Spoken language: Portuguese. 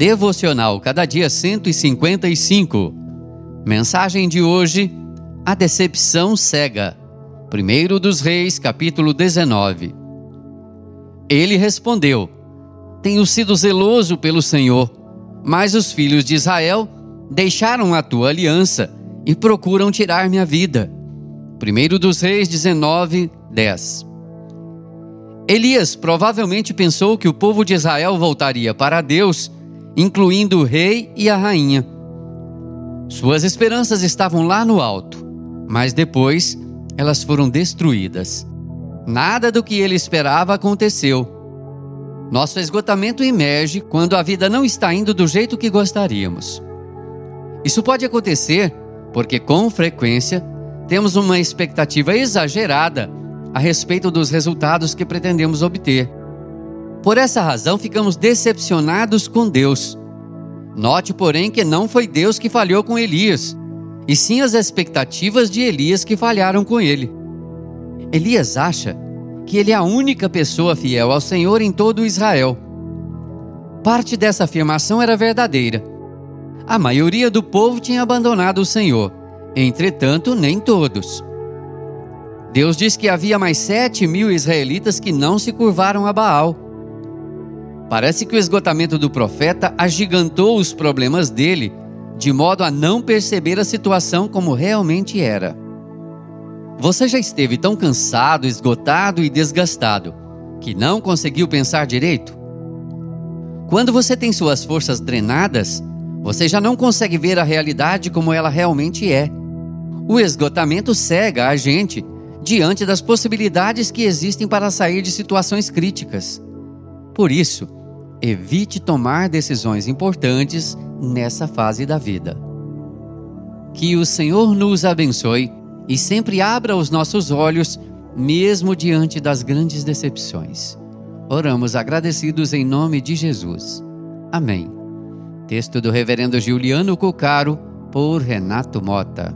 Devocional Cada Dia 155. Mensagem de hoje: A decepção cega. 1 dos Reis, capítulo 19. Ele respondeu: Tenho sido zeloso pelo Senhor, mas os filhos de Israel deixaram a tua aliança e procuram tirar minha vida. 1 dos Reis 19, 10. Elias provavelmente pensou que o povo de Israel voltaria para Deus, incluindo o rei e a rainha. Suas esperanças estavam lá no alto, mas depois elas foram destruídas. Nada do que ele esperava aconteceu. Nosso esgotamento emerge quando a vida não está indo do jeito que gostaríamos. Isso pode acontecer porque, com frequência, temos uma expectativa exagerada a respeito dos resultados que pretendemos obter. Por essa razão, ficamos decepcionados com Deus. Note, porém, que não foi Deus que falhou com Elias, e sim as expectativas de Elias que falharam com ele. Elias acha que ele é a única pessoa fiel ao Senhor em todo Israel. Parte dessa afirmação era verdadeira. A maioria do povo tinha abandonado o Senhor, entretanto, nem todos. Deus diz que havia mais sete mil israelitas que não se curvaram a Baal. Parece que o esgotamento do profeta agigantou os problemas dele, de modo a não perceber a situação como realmente era. Você já esteve tão cansado, esgotado e desgastado que não conseguiu pensar direito? Quando você tem suas forças drenadas, você já não consegue ver a realidade como ela realmente é. O esgotamento cega a gente diante das possibilidades que existem para sair de situações críticas. Por isso, evite tomar decisões importantes nessa fase da vida. Que o Senhor nos abençoe e sempre abra os nossos olhos, mesmo diante das grandes decepções. Oramos agradecidos em nome de Jesus. Amém. Texto do Reverendo Juliano Cocaro, por Renato Mota.